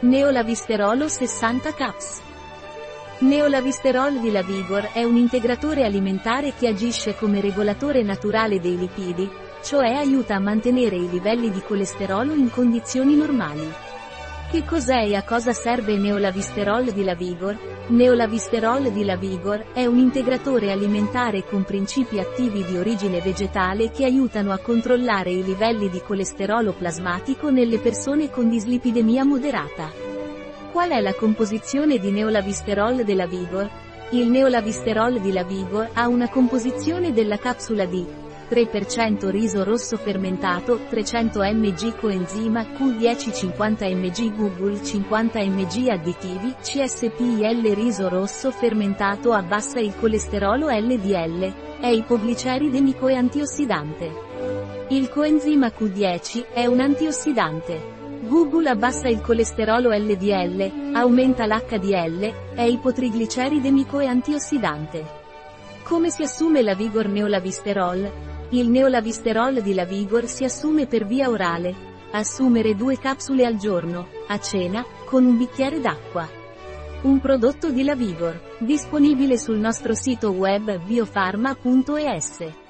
Neolavisterolo 60 caps. Neolavisterol di Lavigor è un integratore alimentare che agisce come regolatore naturale dei lipidi, cioè aiuta a mantenere i livelli di colesterolo in condizioni normali. Che cos'è e a cosa serve Neolavisterol di Lavigor? Neolavisterol di Lavigor è un integratore alimentare con principi attivi di origine vegetale che aiutano a controllare i livelli di colesterolo plasmatico nelle persone con dislipidemia moderata. Qual è la composizione di Neolavisterol della Vigor? Il Neolavisterol di Lavigor ha una composizione della capsula di 3% riso rosso fermentato, 300 mg coenzima Q10-50 mg Google 50 mg additivi, CSPIL riso rosso fermentato abbassa il colesterolo LDL, è ipogliceridemico e antiossidante. Il coenzima Q10 è un antiossidante. Google abbassa il colesterolo LDL, aumenta l'HDL, è ipotrigliceridemico e antiossidante. Come si assume la Vigor Neolavisterol? Il neolavisterol di Lavigor si assume per via orale. Assumere due capsule al giorno, a cena, con un bicchiere d'acqua. Un prodotto di Lavigor, disponibile sul nostro sito web biofarma.es.